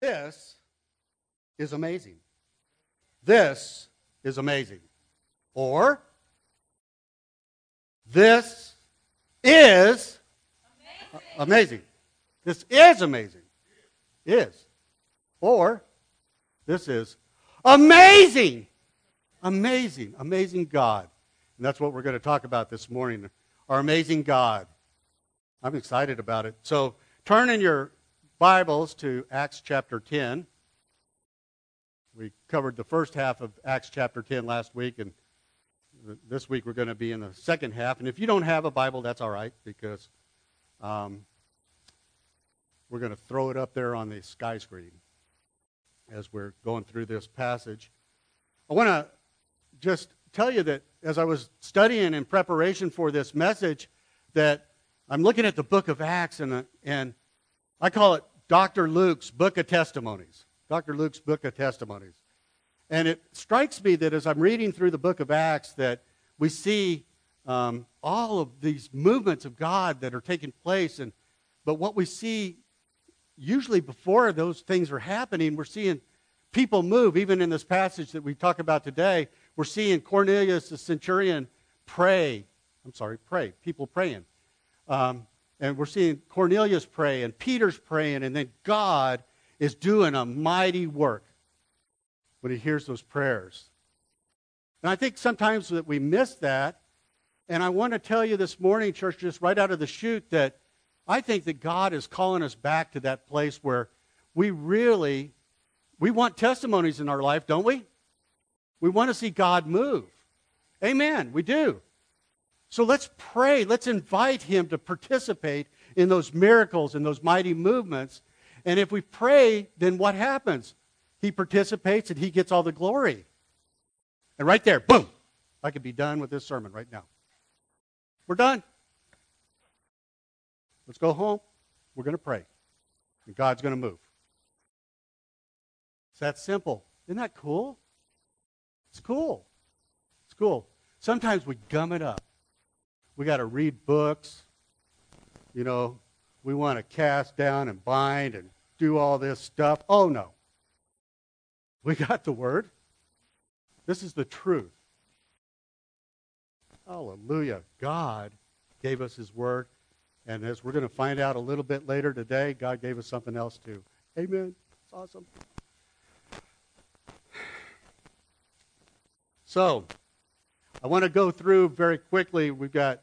This is amazing. This is amazing. Or, this is amazing. amazing. This is amazing. Is. Or, this is amazing. Amazing. Amazing God. And that's what we're going to talk about this morning. Our amazing God. I'm excited about it. So turn in your Bibles to Acts chapter 10. We covered the first half of Acts chapter 10 last week, and this week we're going to be in the second half. And if you don't have a Bible, that's all right, because um, we're going to throw it up there on the sky screen as we're going through this passage. I want to just tell you that as I was studying in preparation for this message, that I'm looking at the book of Acts, and, and I call it Dr. Luke's Book of Testimonies. Dr. Luke's Book of Testimonies. And it strikes me that as I'm reading through the book of Acts, that we see um, all of these movements of God that are taking place. And, but what we see usually before those things are happening, we're seeing people move. Even in this passage that we talk about today, we're seeing Cornelius, the centurion, pray. I'm sorry, pray. People praying. Um, and we're seeing Cornelius pray and Peter's praying, and then God is doing a mighty work when he hears those prayers. And I think sometimes that we miss that. And I want to tell you this morning, church, just right out of the chute, that I think that God is calling us back to that place where we really we want testimonies in our life, don't we? We want to see God move. Amen. We do. So let's pray. Let's invite him to participate in those miracles and those mighty movements. And if we pray, then what happens? He participates and he gets all the glory. And right there, boom, I could be done with this sermon right now. We're done. Let's go home. We're going to pray. And God's going to move. It's that simple. Isn't that cool? It's cool. It's cool. Sometimes we gum it up. We got to read books. You know, we want to cast down and bind and do all this stuff. Oh, no. We got the word. This is the truth. Hallelujah. God gave us his word. And as we're going to find out a little bit later today, God gave us something else too. Amen. It's awesome. So, I want to go through very quickly. We've got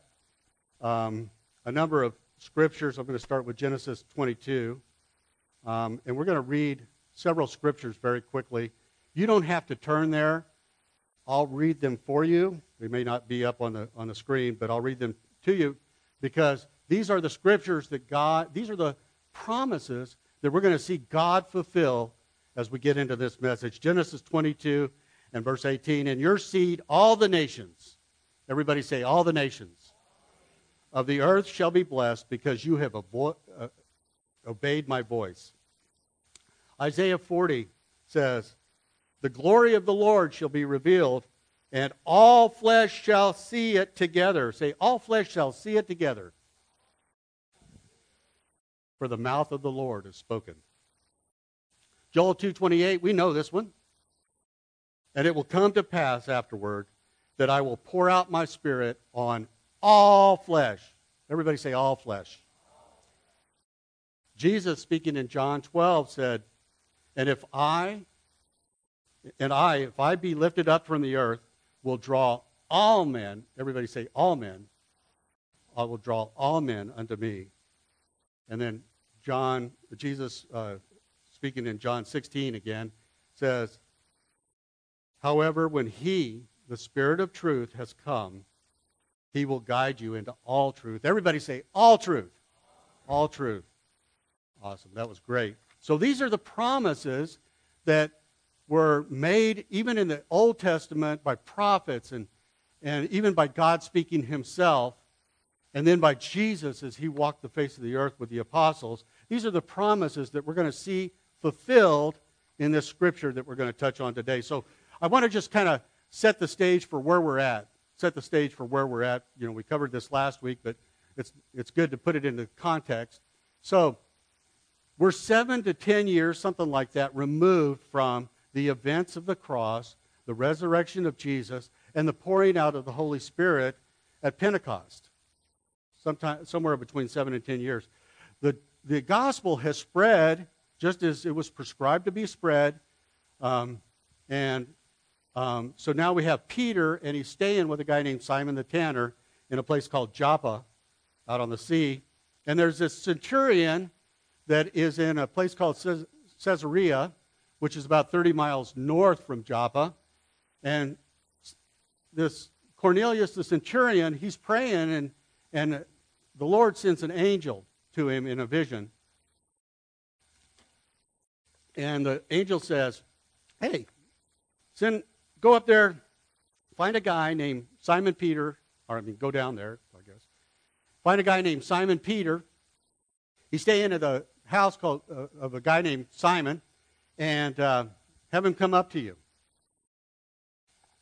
um, a number of scriptures. I'm going to start with Genesis 22. Um, and we're going to read several scriptures very quickly. You don't have to turn there. I'll read them for you. They may not be up on the, on the screen, but I'll read them to you because these are the scriptures that God, these are the promises that we're going to see God fulfill as we get into this message. Genesis 22 and verse 18. In your seed, all the nations, everybody say, all the nations of the earth shall be blessed because you have avo- uh, obeyed my voice. Isaiah 40 says, The glory of the Lord shall be revealed, and all flesh shall see it together. Say, all flesh shall see it together. For the mouth of the Lord is spoken. Joel 2:28, we know this one. And it will come to pass afterward that I will pour out my spirit on all flesh. Everybody say all flesh. Jesus speaking in John 12 said, "And if I and I, if I be lifted up from the earth, will draw all men, everybody say all men, I will draw all men unto me. And then John, Jesus uh, speaking in John 16 again, says, However, when he, the Spirit of truth, has come, he will guide you into all truth. Everybody say, all truth. All truth. Awesome. That was great. So these are the promises that were made even in the Old Testament by prophets and, and even by God speaking himself, and then by Jesus as he walked the face of the earth with the apostles. These are the promises that we're going to see fulfilled in this scripture that we're going to touch on today. So I want to just kind of set the stage for where we're at set the stage for where we're at. You know, we covered this last week, but it's, it's good to put it into context. So, we're seven to ten years, something like that, removed from the events of the cross, the resurrection of Jesus, and the pouring out of the Holy Spirit at Pentecost. Sometime, somewhere between seven and ten years. The, the gospel has spread just as it was prescribed to be spread. Um, and um, so now we have Peter, and he's staying with a guy named Simon the Tanner in a place called Joppa out on the sea. And there's this centurion that is in a place called Caesarea, which is about 30 miles north from Joppa. And this Cornelius, the centurion, he's praying, and, and the Lord sends an angel to him in a vision. And the angel says, Hey, send, go up there, find a guy named Simon Peter, or I mean, go down there, I guess. Find a guy named Simon Peter. He's staying at a house called, uh, of a guy named Simon, and uh, have him come up to you.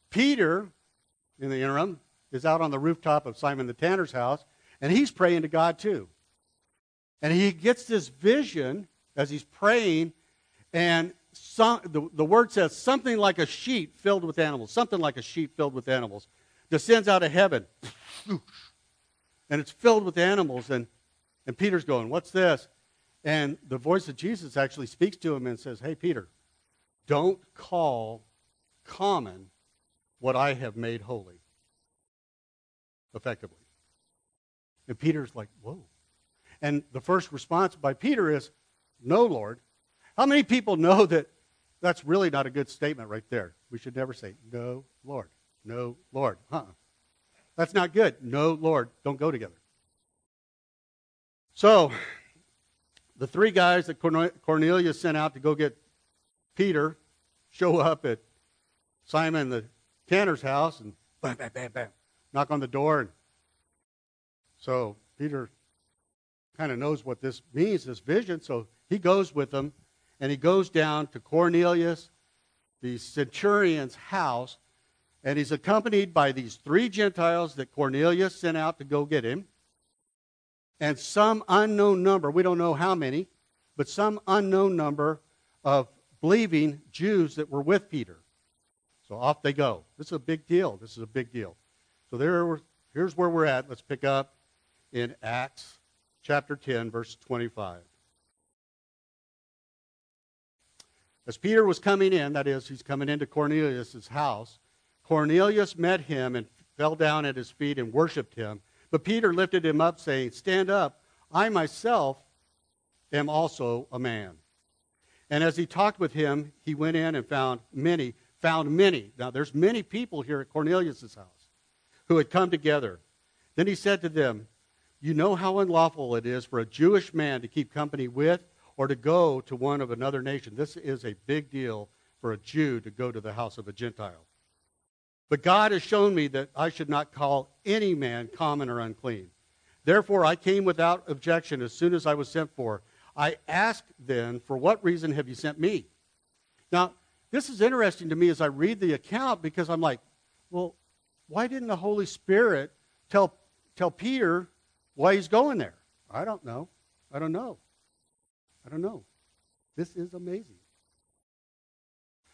Peter, in the interim, is out on the rooftop of Simon the Tanner's house, and he's praying to God too. And he gets this vision as he's praying, and some, the, the word says something like a sheet filled with animals, something like a sheet filled with animals, descends out of heaven. And it's filled with animals. And, and Peter's going, What's this? And the voice of Jesus actually speaks to him and says, Hey, Peter, don't call common what I have made holy. Effectively. And Peter's like, Whoa. And the first response by Peter is, No, Lord. How many people know that that's really not a good statement right there? We should never say, No, Lord. No, Lord. Huh. That's not good. No, Lord. Don't go together. So, the three guys that Cornelius sent out to go get Peter show up at Simon the tanner's house and bam, bam, bam, bam, knock on the door. And so Peter kind of knows what this means, this vision. So he goes with them and he goes down to Cornelius, the centurion's house, and he's accompanied by these three Gentiles that Cornelius sent out to go get him and some unknown number, we don't know how many, but some unknown number of believing Jews that were with Peter. So off they go. This is a big deal. This is a big deal. So there, here's where we're at. Let's pick up in Acts chapter 10, verse 25. As Peter was coming in, that is, he's coming into Cornelius' house, Cornelius met him and fell down at his feet and worshiped him. But Peter lifted him up, saying, Stand up, I myself am also a man. And as he talked with him, he went in and found many, found many. Now there's many people here at Cornelius' house who had come together. Then he said to them, You know how unlawful it is for a Jewish man to keep company with or to go to one of another nation. This is a big deal for a Jew to go to the house of a Gentile. But God has shown me that I should not call any man common or unclean. Therefore, I came without objection as soon as I was sent for. I asked then, For what reason have you sent me? Now, this is interesting to me as I read the account because I'm like, well, why didn't the Holy Spirit tell, tell Peter why he's going there? I don't know. I don't know. I don't know. This is amazing.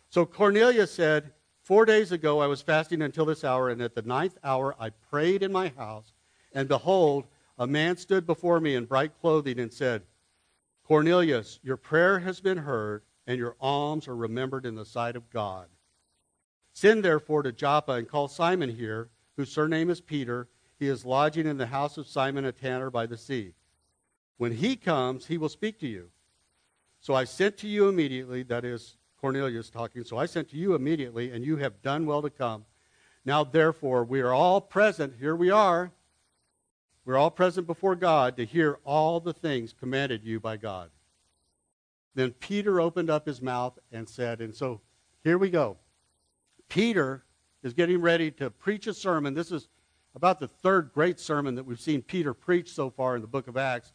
So Cornelius said, Four days ago I was fasting until this hour, and at the ninth hour I prayed in my house, and behold, a man stood before me in bright clothing and said, Cornelius, your prayer has been heard, and your alms are remembered in the sight of God. Send therefore to Joppa and call Simon here, whose surname is Peter. He is lodging in the house of Simon a tanner by the sea. When he comes, he will speak to you. So I sent to you immediately, that is, Cornelius talking. So I sent to you immediately, and you have done well to come. Now, therefore, we are all present. Here we are. We're all present before God to hear all the things commanded you by God. Then Peter opened up his mouth and said, and so here we go. Peter is getting ready to preach a sermon. This is about the third great sermon that we've seen Peter preach so far in the book of Acts.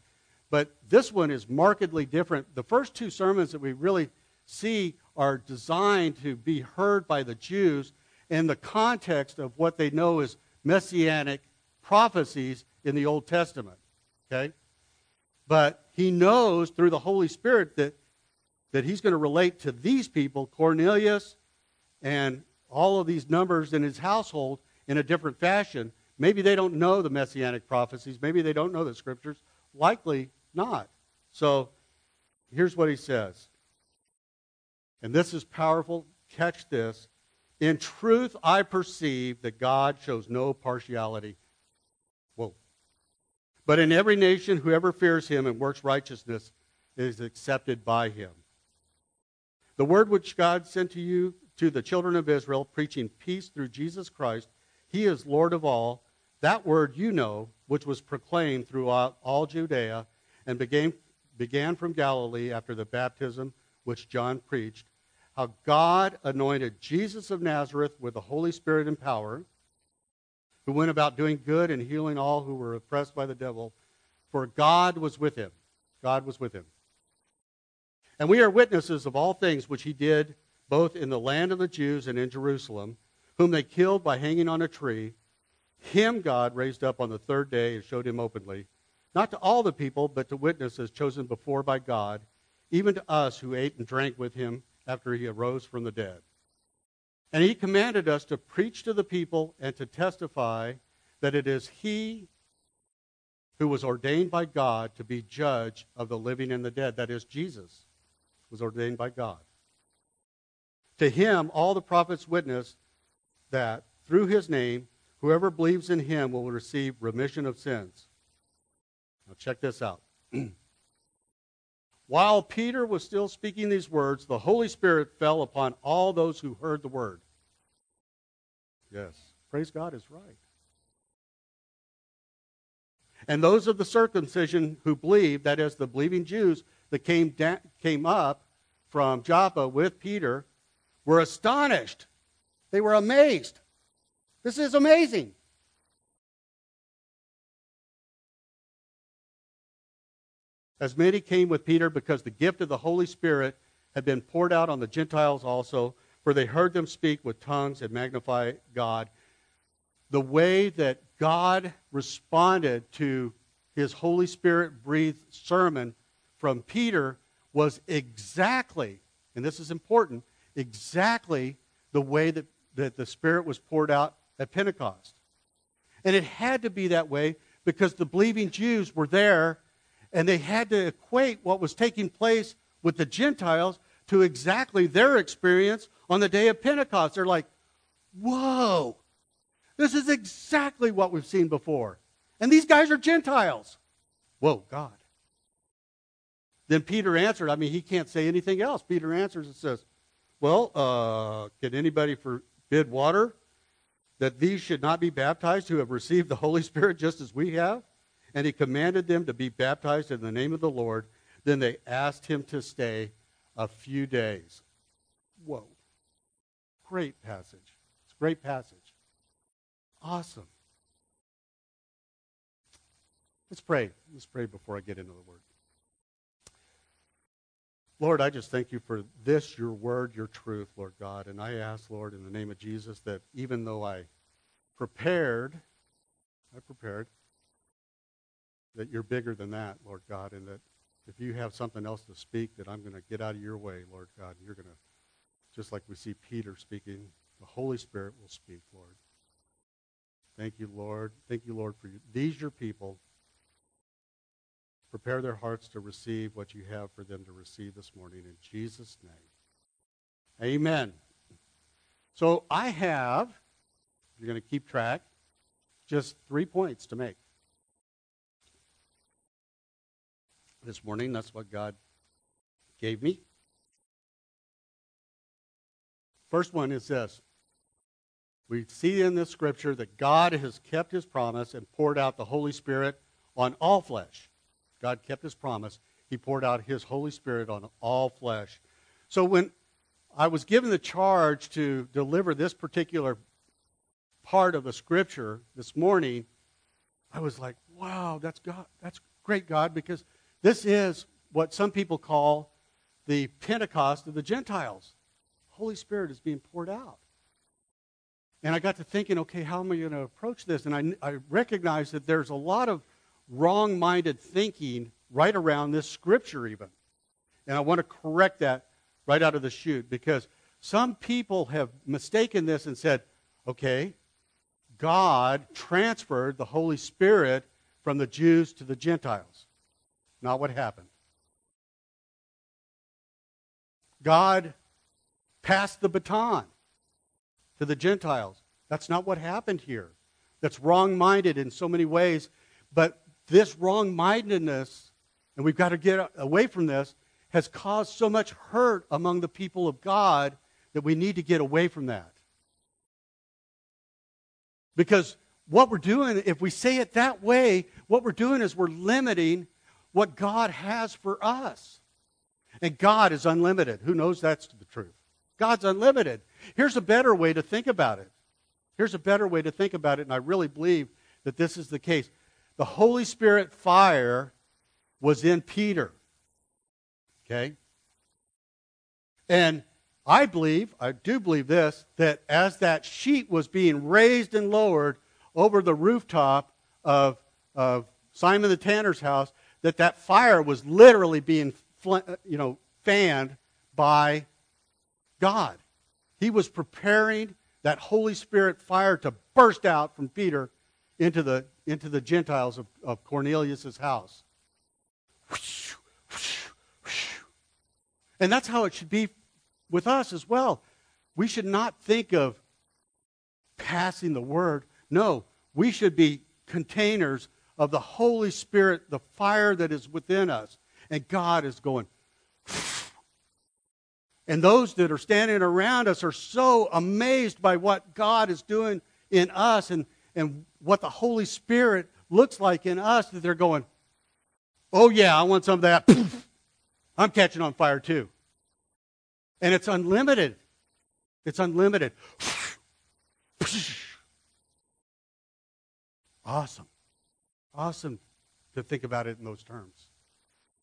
But this one is markedly different. The first two sermons that we really see are designed to be heard by the Jews in the context of what they know as messianic prophecies in the Old Testament. Okay? But he knows through the Holy Spirit that, that he's going to relate to these people, Cornelius and all of these numbers in his household, in a different fashion. Maybe they don't know the messianic prophecies. Maybe they don't know the scriptures. Likely not. So here's what he says. And this is powerful. Catch this. In truth, I perceive that God shows no partiality. Whoa. But in every nation, whoever fears him and works righteousness is accepted by him. The word which God sent to you, to the children of Israel, preaching peace through Jesus Christ, he is Lord of all. That word you know, which was proclaimed throughout all Judea and began, began from Galilee after the baptism which John preached, how God anointed Jesus of Nazareth with the Holy Spirit and power, who went about doing good and healing all who were oppressed by the devil, for God was with him. God was with him. And we are witnesses of all things which he did both in the land of the Jews and in Jerusalem, whom they killed by hanging on a tree. Him God raised up on the third day and showed him openly, not to all the people, but to witnesses chosen before by God, even to us who ate and drank with him after he arose from the dead. And he commanded us to preach to the people and to testify that it is he who was ordained by God to be judge of the living and the dead. That is, Jesus was ordained by God. To him, all the prophets witness that through his name, whoever believes in him will receive remission of sins. Now, check this out. While Peter was still speaking these words, the Holy Spirit fell upon all those who heard the word. Yes, praise God is right. And those of the circumcision who believed, that is, the believing Jews that came, da- came up from Joppa with Peter, were astonished. They were amazed. This is amazing. As many came with Peter because the gift of the Holy Spirit had been poured out on the Gentiles also, for they heard them speak with tongues and magnify God. The way that God responded to his Holy Spirit breathed sermon from Peter was exactly, and this is important, exactly the way that, that the Spirit was poured out at Pentecost. And it had to be that way because the believing Jews were there and they had to equate what was taking place with the Gentiles to exactly their experience on the day of Pentecost. They're like, whoa, this is exactly what we've seen before. And these guys are Gentiles. Whoa, God. Then Peter answered, I mean, he can't say anything else. Peter answers and says, Well, uh, can anybody forbid water that these should not be baptized who have received the Holy Spirit just as we have? And he commanded them to be baptized in the name of the Lord. Then they asked him to stay a few days. Whoa. Great passage. It's a great passage. Awesome. Let's pray. Let's pray before I get into the word. Lord, I just thank you for this, your word, your truth, Lord God. And I ask, Lord, in the name of Jesus, that even though I prepared, I prepared, that you're bigger than that, Lord God, and that if you have something else to speak, that I'm going to get out of your way, Lord God. You're going to, just like we see Peter speaking, the Holy Spirit will speak, Lord. Thank you, Lord. Thank you, Lord, for you. these your people. Prepare their hearts to receive what you have for them to receive this morning in Jesus' name. Amen. So I have, you're going to keep track, just three points to make. This morning. That's what God gave me. First one is this. We see in this scripture that God has kept his promise and poured out the Holy Spirit on all flesh. God kept his promise. He poured out his Holy Spirit on all flesh. So when I was given the charge to deliver this particular part of the scripture this morning, I was like, wow, that's God. That's great, God, because this is what some people call the Pentecost of the Gentiles. Holy Spirit is being poured out. And I got to thinking, okay, how am I going to approach this? And I, I recognize that there's a lot of wrong minded thinking right around this scripture, even. And I want to correct that right out of the chute because some people have mistaken this and said, okay, God transferred the Holy Spirit from the Jews to the Gentiles. Not what happened. God passed the baton to the Gentiles. That's not what happened here. That's wrong minded in so many ways. But this wrong mindedness, and we've got to get away from this, has caused so much hurt among the people of God that we need to get away from that. Because what we're doing, if we say it that way, what we're doing is we're limiting what God has for us. And God is unlimited. Who knows that's the truth? God's unlimited. Here's a better way to think about it. Here's a better way to think about it, and I really believe that this is the case. The Holy Spirit fire was in Peter. Okay? And I believe, I do believe this, that as that sheet was being raised and lowered over the rooftop of, of Simon the Tanner's house, that that fire was literally being, uh, you know, fanned by God. He was preparing that Holy Spirit fire to burst out from Peter into the, into the Gentiles of, of Cornelius' house. And that's how it should be with us as well. We should not think of passing the word. No, we should be containers of the Holy Spirit, the fire that is within us. And God is going. And those that are standing around us are so amazed by what God is doing in us and, and what the Holy Spirit looks like in us that they're going, oh, yeah, I want some of that. I'm catching on fire too. And it's unlimited. It's unlimited. Awesome. Awesome to think about it in those terms.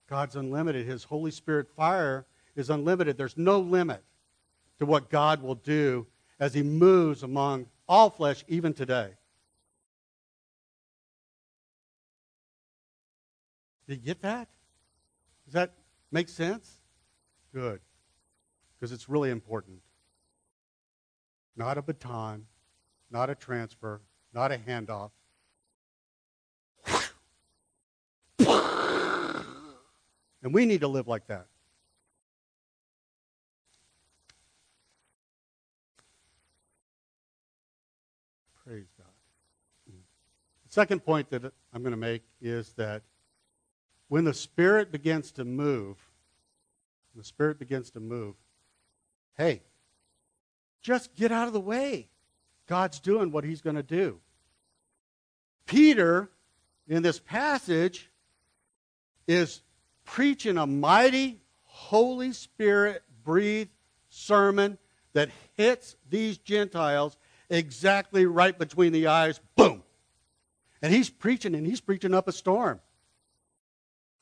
God's unlimited. His Holy Spirit fire is unlimited. There's no limit to what God will do as He moves among all flesh, even today. Did you get that? Does that make sense? Good because it's really important. Not a baton, not a transfer, not a handoff. And we need to live like that. Praise God. The second point that I'm going to make is that when the Spirit begins to move, the Spirit begins to move, Hey, just get out of the way. God's doing what he's going to do. Peter, in this passage, is preaching a mighty, Holy Spirit breathed sermon that hits these Gentiles exactly right between the eyes. Boom! And he's preaching, and he's preaching up a storm.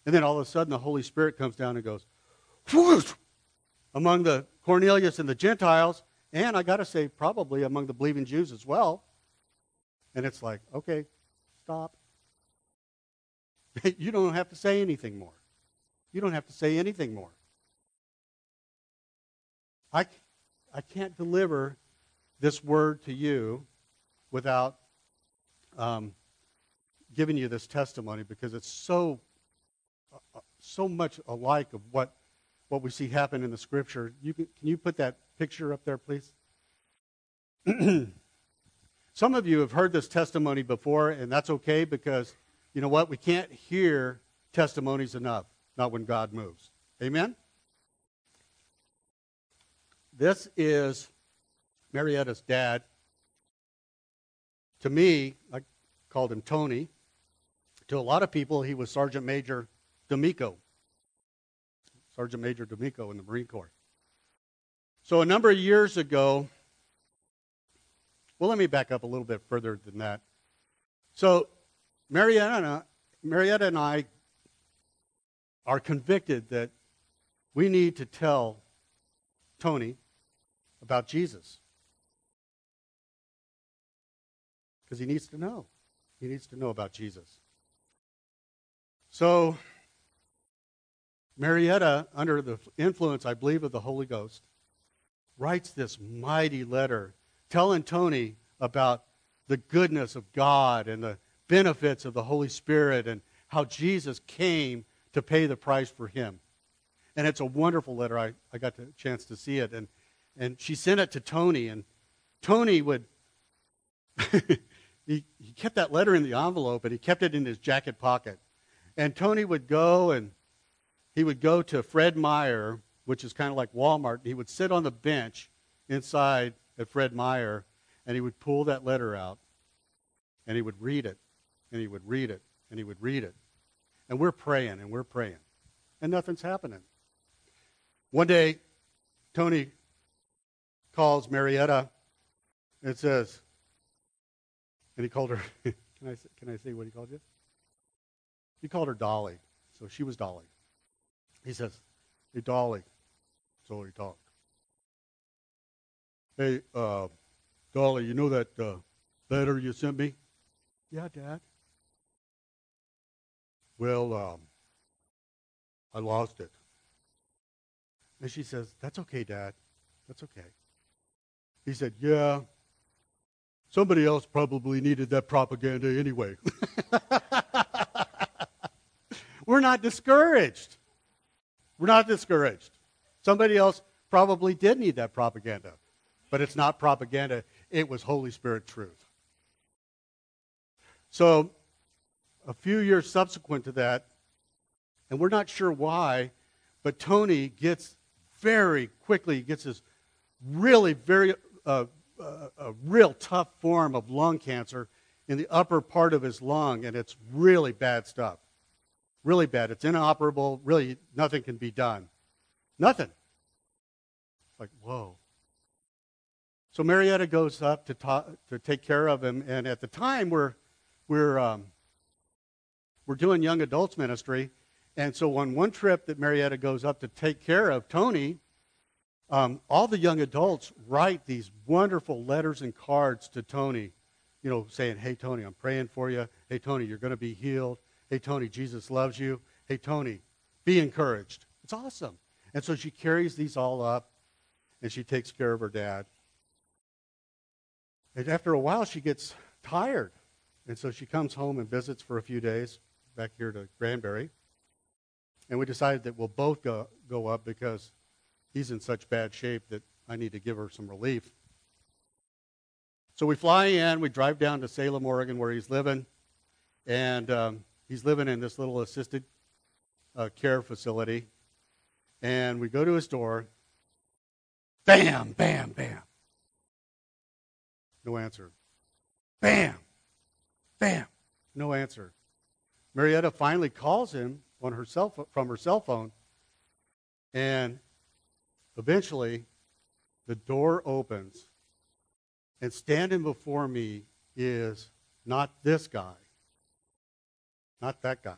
And then all of a sudden, the Holy Spirit comes down and goes, Whoosh! among the Cornelius and the Gentiles, and I got to say, probably among the believing Jews as well. And it's like, okay, stop. you don't have to say anything more. You don't have to say anything more. I, I can't deliver this word to you without um, giving you this testimony because it's so uh, so much alike of what what we see happen in the scripture. You can, can you put that picture up there, please? Some of you have heard this testimony before, and that's okay because you know what? We can't hear testimonies enough, not when God moves. Amen? This is Marietta's dad. To me, I called him Tony. To a lot of people, he was Sergeant Major D'Amico. Sergeant Major D'Amico in the Marine Corps. So a number of years ago, well, let me back up a little bit further than that. So Marietta, Marietta and I are convicted that we need to tell Tony about Jesus. Because he needs to know. He needs to know about Jesus. So Marietta, under the influence, I believe, of the Holy Ghost, writes this mighty letter telling Tony about the goodness of God and the benefits of the Holy Spirit and how Jesus came to pay the price for him. And it's a wonderful letter. I, I got the chance to see it. And, and she sent it to Tony, and Tony would, he, he kept that letter in the envelope and he kept it in his jacket pocket. And Tony would go and he would go to Fred Meyer, which is kind of like Walmart. He would sit on the bench inside at Fred Meyer and he would pull that letter out and he would read it and he would read it and he would read it. And we're praying and we're praying. And nothing's happening. One day, Tony calls Marietta and says, and he called her, can, I, say, can I say what he called you? He called her Dolly. So she was Dolly. He says, Hey, Dolly. So he talked. Hey, uh, Dolly, you know that uh, letter you sent me? Yeah, Dad. Well, um, I lost it. And she says, That's okay, Dad. That's okay. He said, Yeah. Somebody else probably needed that propaganda anyway. We're not discouraged. We're not discouraged. Somebody else probably did need that propaganda. But it's not propaganda, it was Holy Spirit truth. So, a few years subsequent to that, and we're not sure why, but Tony gets very quickly gets this really very uh, uh, a real tough form of lung cancer in the upper part of his lung, and it's really bad stuff. Really bad. It's inoperable. Really, nothing can be done. Nothing. Like, whoa. So Marietta goes up to, talk, to take care of him, and at the time we're, we're, um, we're doing young adults ministry, and so on one trip that Marietta goes up to take care of Tony, um, all the young adults write these wonderful letters and cards to Tony, you know, saying, Hey, Tony, I'm praying for you. Hey, Tony, you're going to be healed. Hey, Tony, Jesus loves you. Hey, Tony, be encouraged. It's awesome. And so she carries these all up and she takes care of her dad. And after a while, she gets tired. And so she comes home and visits for a few days back here to Granbury. And we decided that we'll both go, go up because he's in such bad shape that I need to give her some relief. So we fly in, we drive down to Salem, Oregon, where he's living, and um, he's living in this little assisted uh, care facility. And we go to his door. Bam, bam, bam. No answer. Bam, bam. No answer. Marietta finally calls him on her cell from her cell phone, and Eventually, the door opens, and standing before me is not this guy, not that guy,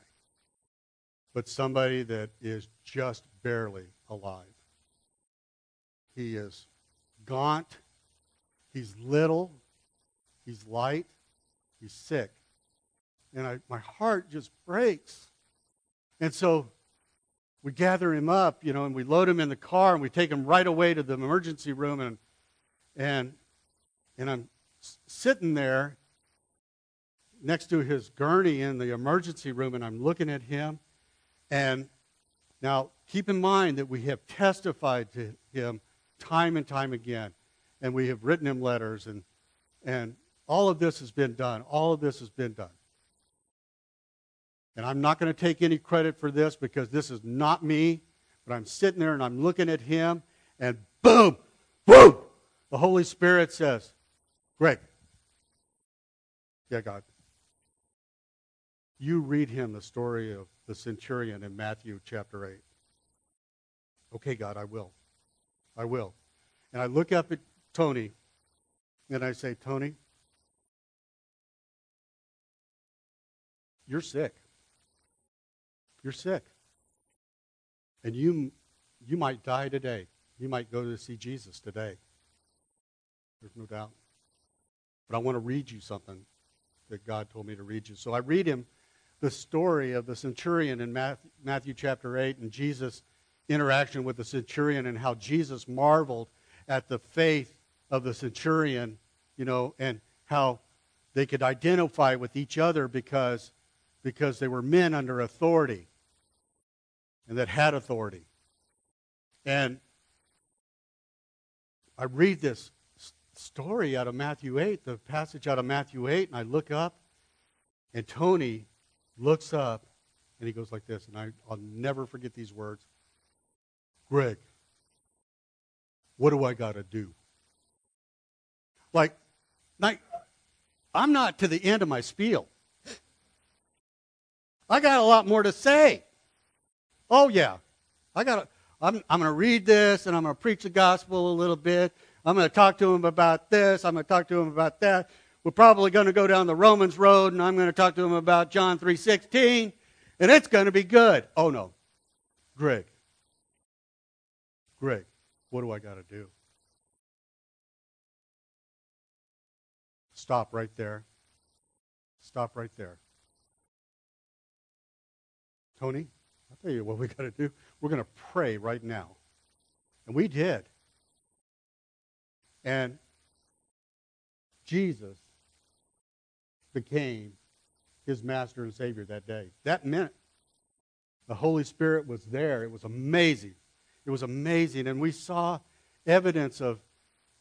but somebody that is just barely alive. He is gaunt, he's little, he's light, he's sick. And I, my heart just breaks. And so we gather him up, you know, and we load him in the car and we take him right away to the emergency room and and and I'm sitting there next to his gurney in the emergency room and I'm looking at him. And now keep in mind that we have testified to him time and time again and we have written him letters and and all of this has been done. All of this has been done and I'm not going to take any credit for this because this is not me. But I'm sitting there and I'm looking at him, and boom, boom, the Holy Spirit says, Greg, yeah, God, you read him the story of the centurion in Matthew chapter 8. Okay, God, I will. I will. And I look up at Tony and I say, Tony, you're sick. You're sick. And you, you might die today. You might go to see Jesus today. There's no doubt. But I want to read you something that God told me to read you. So I read him the story of the centurion in Matthew, Matthew chapter 8 and Jesus' interaction with the centurion and how Jesus marveled at the faith of the centurion, you know, and how they could identify with each other because, because they were men under authority and that had authority. And I read this story out of Matthew 8, the passage out of Matthew 8, and I look up, and Tony looks up, and he goes like this, and I, I'll never forget these words Greg, what do I got to do? Like, like, I'm not to the end of my spiel. I got a lot more to say. Oh, yeah. I got. I'm, I'm going to read this and I'm going to preach the gospel a little bit. I'm going to talk to him about this. I'm going to talk to him about that. We're probably going to go down the Romans road and I'm going to talk to him about John 3:16 and it's going to be good. Oh no. Greg. Greg, what do I got to do? Stop right there. Stop right there. Tony, I'll tell you what we got to do. We're going to pray right now. And we did. And Jesus became his master and savior that day. That meant the Holy Spirit was there. It was amazing. It was amazing. And we saw evidence of,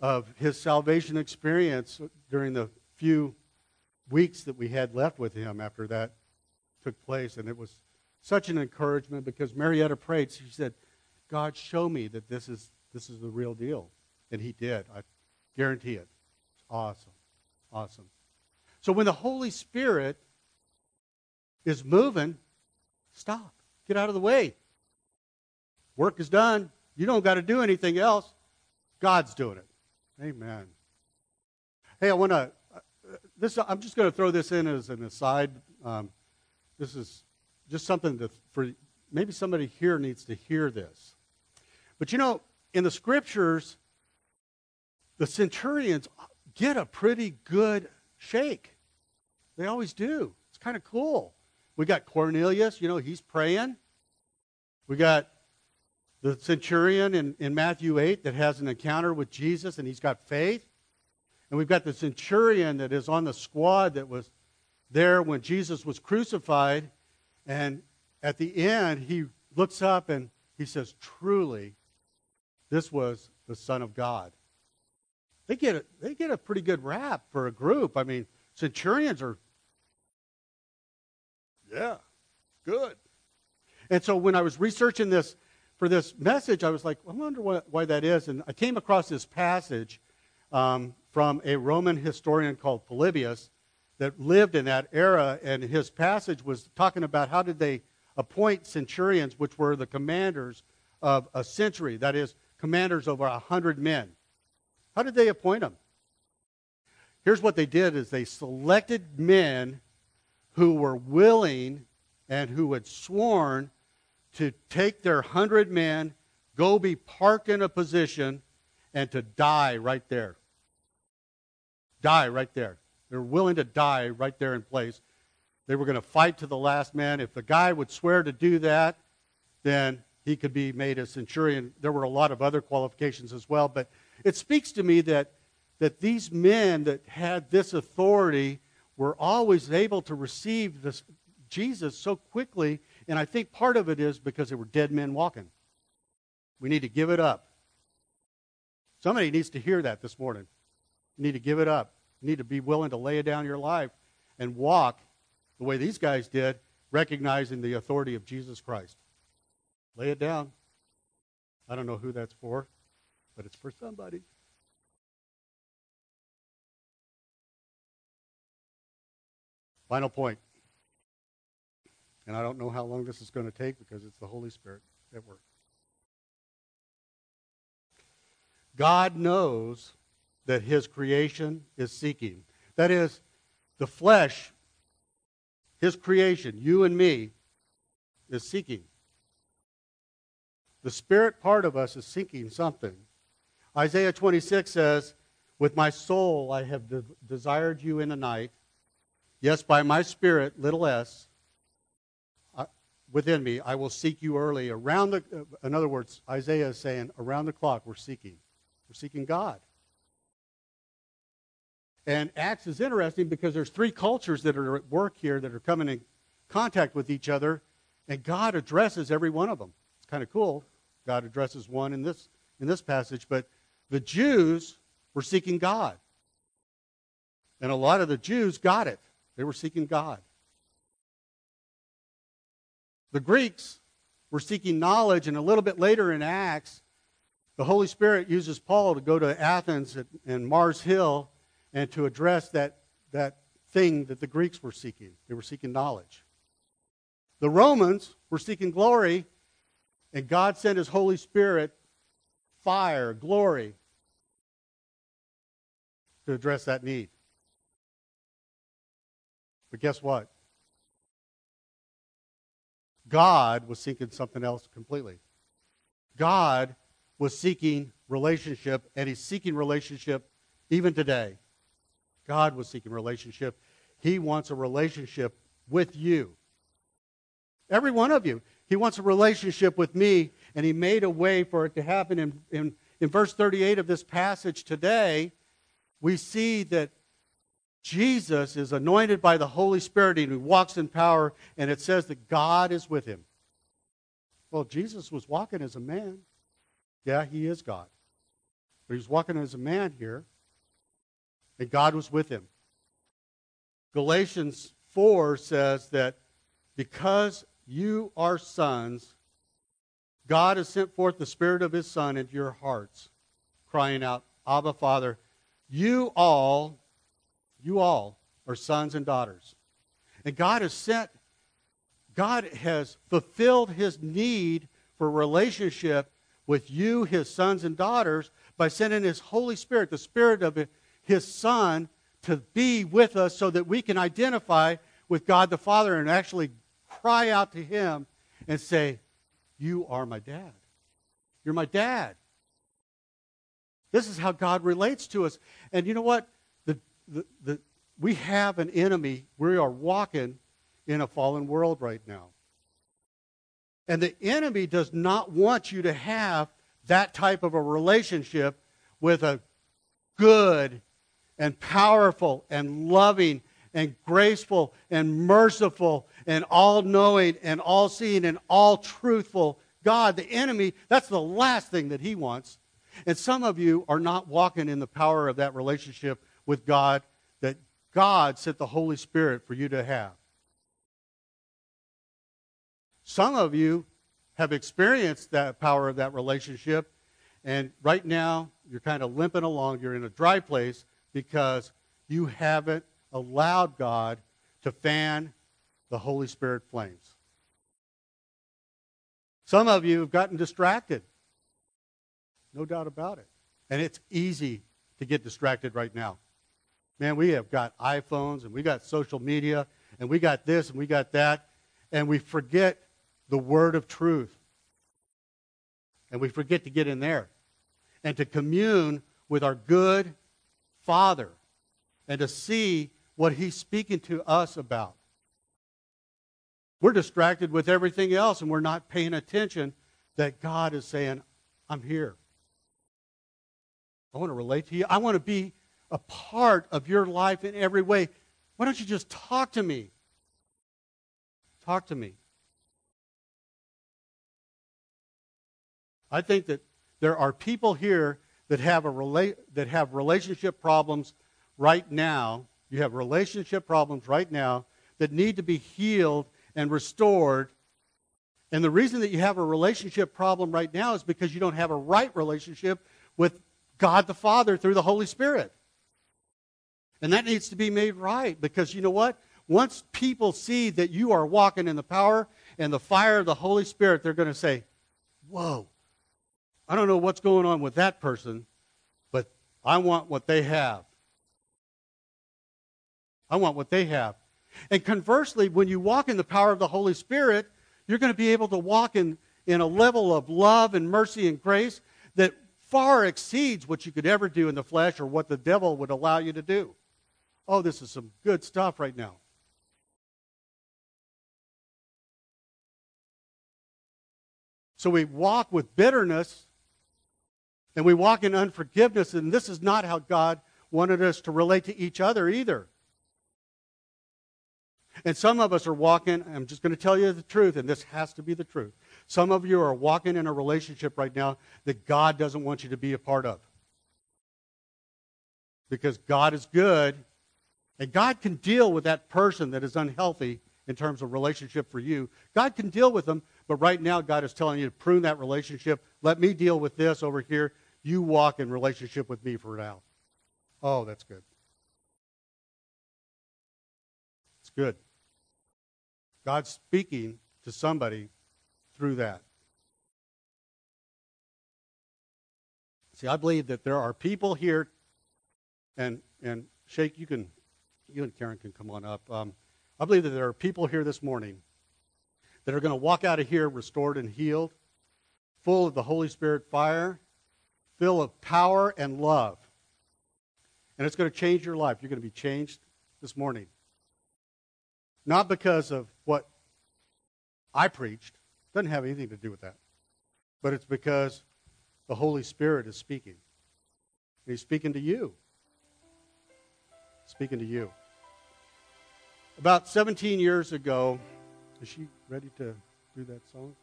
of his salvation experience during the few weeks that we had left with him after that took place. And it was such an encouragement because Marietta prayed. She said, God, show me that this is, this is the real deal. And he did. I guarantee it. It's awesome. Awesome. So when the Holy Spirit is moving, stop. Get out of the way. Work is done. You don't got to do anything else. God's doing it. Amen. Hey, I want to. Uh, this I'm just going to throw this in as an aside. Um, this is just something to, for maybe somebody here needs to hear this. But you know, in the scriptures, the centurions get a pretty good shake. They always do. It's kind of cool. We got Cornelius, you know, he's praying. We got the centurion in, in Matthew 8 that has an encounter with Jesus and he's got faith. And we've got the centurion that is on the squad that was there when Jesus was crucified and at the end, he looks up and he says, Truly, this was the Son of God. They get a, they get a pretty good rap for a group. I mean, centurions are, yeah, good. And so when I was researching this for this message, I was like, I wonder why, why that is. And I came across this passage um, from a Roman historian called Polybius that lived in that era, and his passage was talking about how did they appoint centurions, which were the commanders of a century, that is, commanders over a hundred men. How did they appoint them? Here's what they did is they selected men who were willing and who had sworn to take their hundred men, go be parked in a position, and to die right there. Die right there. They were willing to die right there in place. They were going to fight to the last man. If the guy would swear to do that, then he could be made a centurion. There were a lot of other qualifications as well, but it speaks to me that, that these men that had this authority were always able to receive this, Jesus so quickly, and I think part of it is because they were dead men walking. We need to give it up. Somebody needs to hear that this morning. You need to give it up. You need to be willing to lay down your life and walk the way these guys did, recognizing the authority of Jesus Christ. Lay it down. I don't know who that's for, but it's for somebody. Final point. And I don't know how long this is going to take because it's the Holy Spirit at work. God knows that his creation is seeking. That is, the flesh, his creation, you and me, is seeking. The spirit part of us is seeking something. Isaiah 26 says, With my soul I have de- desired you in the night. Yes, by my spirit, little s, within me. I will seek you early. Around the, uh, in other words, Isaiah is saying, around the clock, we're seeking. We're seeking God. And Acts is interesting because there's three cultures that are at work here that are coming in contact with each other, and God addresses every one of them. It's kind of cool. God addresses one in this in this passage, but the Jews were seeking God. And a lot of the Jews got it. They were seeking God. The Greeks were seeking knowledge, and a little bit later in Acts, the Holy Spirit uses Paul to go to Athens and Mars Hill and to address that, that thing that the Greeks were seeking. They were seeking knowledge. The Romans were seeking glory, and God sent his Holy Spirit, fire, glory, to address that need. But guess what? God was seeking something else completely. God was seeking relationship, and he's seeking relationship even today. God was seeking relationship. He wants a relationship with you. Every one of you. He wants a relationship with me, and he made a way for it to happen. In, in, in verse 38 of this passage today, we see that Jesus is anointed by the Holy Spirit and he walks in power, and it says that God is with him. Well, Jesus was walking as a man. Yeah, he is God. But he's walking as a man here, and God was with him. Galatians 4 says that because you are sons, God has sent forth the Spirit of His Son into your hearts, crying out, Abba, Father. You all you all are sons and daughters. And God has sent, God has fulfilled his need for relationship with you, his sons and daughters, by sending his Holy Spirit, the Spirit of his Son, to be with us so that we can identify with God the Father and actually cry out to him and say, You are my dad. You're my dad. This is how God relates to us. And you know what? the, the, we have an enemy. We are walking in a fallen world right now. And the enemy does not want you to have that type of a relationship with a good and powerful and loving and graceful and merciful and all knowing and all seeing and all truthful God. The enemy, that's the last thing that he wants. And some of you are not walking in the power of that relationship with God that God sent the Holy Spirit for you to have. Some of you have experienced that power of that relationship, and right now you're kind of limping along. You're in a dry place because you haven't allowed God to fan the Holy Spirit flames. Some of you have gotten distracted. No doubt about it. And it's easy to get distracted right now. Man, we have got iPhones and we got social media and we got this and we got that, and we forget the word of truth. And we forget to get in there and to commune with our good Father and to see what He's speaking to us about. We're distracted with everything else and we're not paying attention that God is saying, I'm here. I want to relate to you. I want to be a part of your life in every way. Why don't you just talk to me? Talk to me. I think that there are people here that have a rela- that have relationship problems right now. You have relationship problems right now that need to be healed and restored. And the reason that you have a relationship problem right now is because you don't have a right relationship with God the Father through the Holy Spirit. And that needs to be made right because you know what? Once people see that you are walking in the power and the fire of the Holy Spirit, they're going to say, Whoa, I don't know what's going on with that person, but I want what they have. I want what they have. And conversely, when you walk in the power of the Holy Spirit, you're going to be able to walk in, in a level of love and mercy and grace that far exceeds what you could ever do in the flesh or what the devil would allow you to do. Oh, this is some good stuff right now. So we walk with bitterness and we walk in unforgiveness, and this is not how God wanted us to relate to each other either. And some of us are walking, I'm just going to tell you the truth, and this has to be the truth. Some of you are walking in a relationship right now that God doesn't want you to be a part of. Because God is good, and God can deal with that person that is unhealthy in terms of relationship for you. God can deal with them, but right now God is telling you to prune that relationship. Let me deal with this over here. You walk in relationship with me for now. Oh, that's good. It's good. God's speaking to somebody through that. See, I believe that there are people here, and and Shake, you can, you and Karen can come on up. Um, I believe that there are people here this morning that are going to walk out of here restored and healed, full of the Holy Spirit fire, full of power and love. And it's going to change your life. You're going to be changed this morning. Not because of what I preached, doesn't have anything to do with that. But it's because the Holy Spirit is speaking. And He's speaking to you. Speaking to you. About 17 years ago, is she ready to do that song?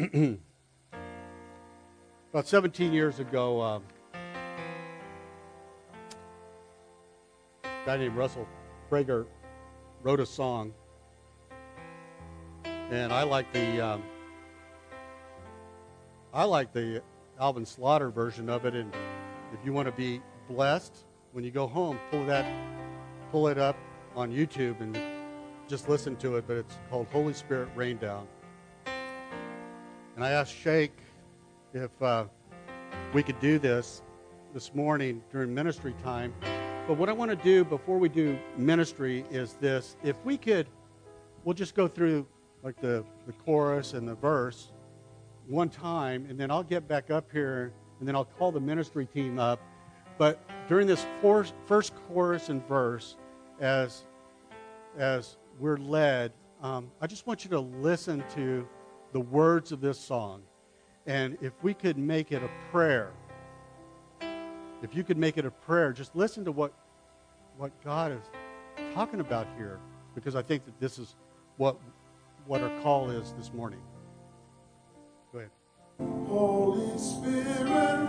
About 17 years ago, um, a guy named Russell Fragar wrote a song, and I like the um, I like the Alvin Slaughter version of it. And if you want to be blessed when you go home, pull that pull it up on YouTube and just listen to it. But it's called Holy Spirit Rain Down. And I asked Shake if uh, we could do this this morning during ministry time. But what I want to do before we do ministry is this. If we could, we'll just go through like the, the chorus and the verse one time, and then I'll get back up here, and then I'll call the ministry team up. But during this first chorus and verse, as, as we're led, um, I just want you to listen to the words of this song. And if we could make it a prayer, if you could make it a prayer, just listen to what, what God is talking about here, because I think that this is what, what our call is this morning. Go ahead. Holy Spirit, rain.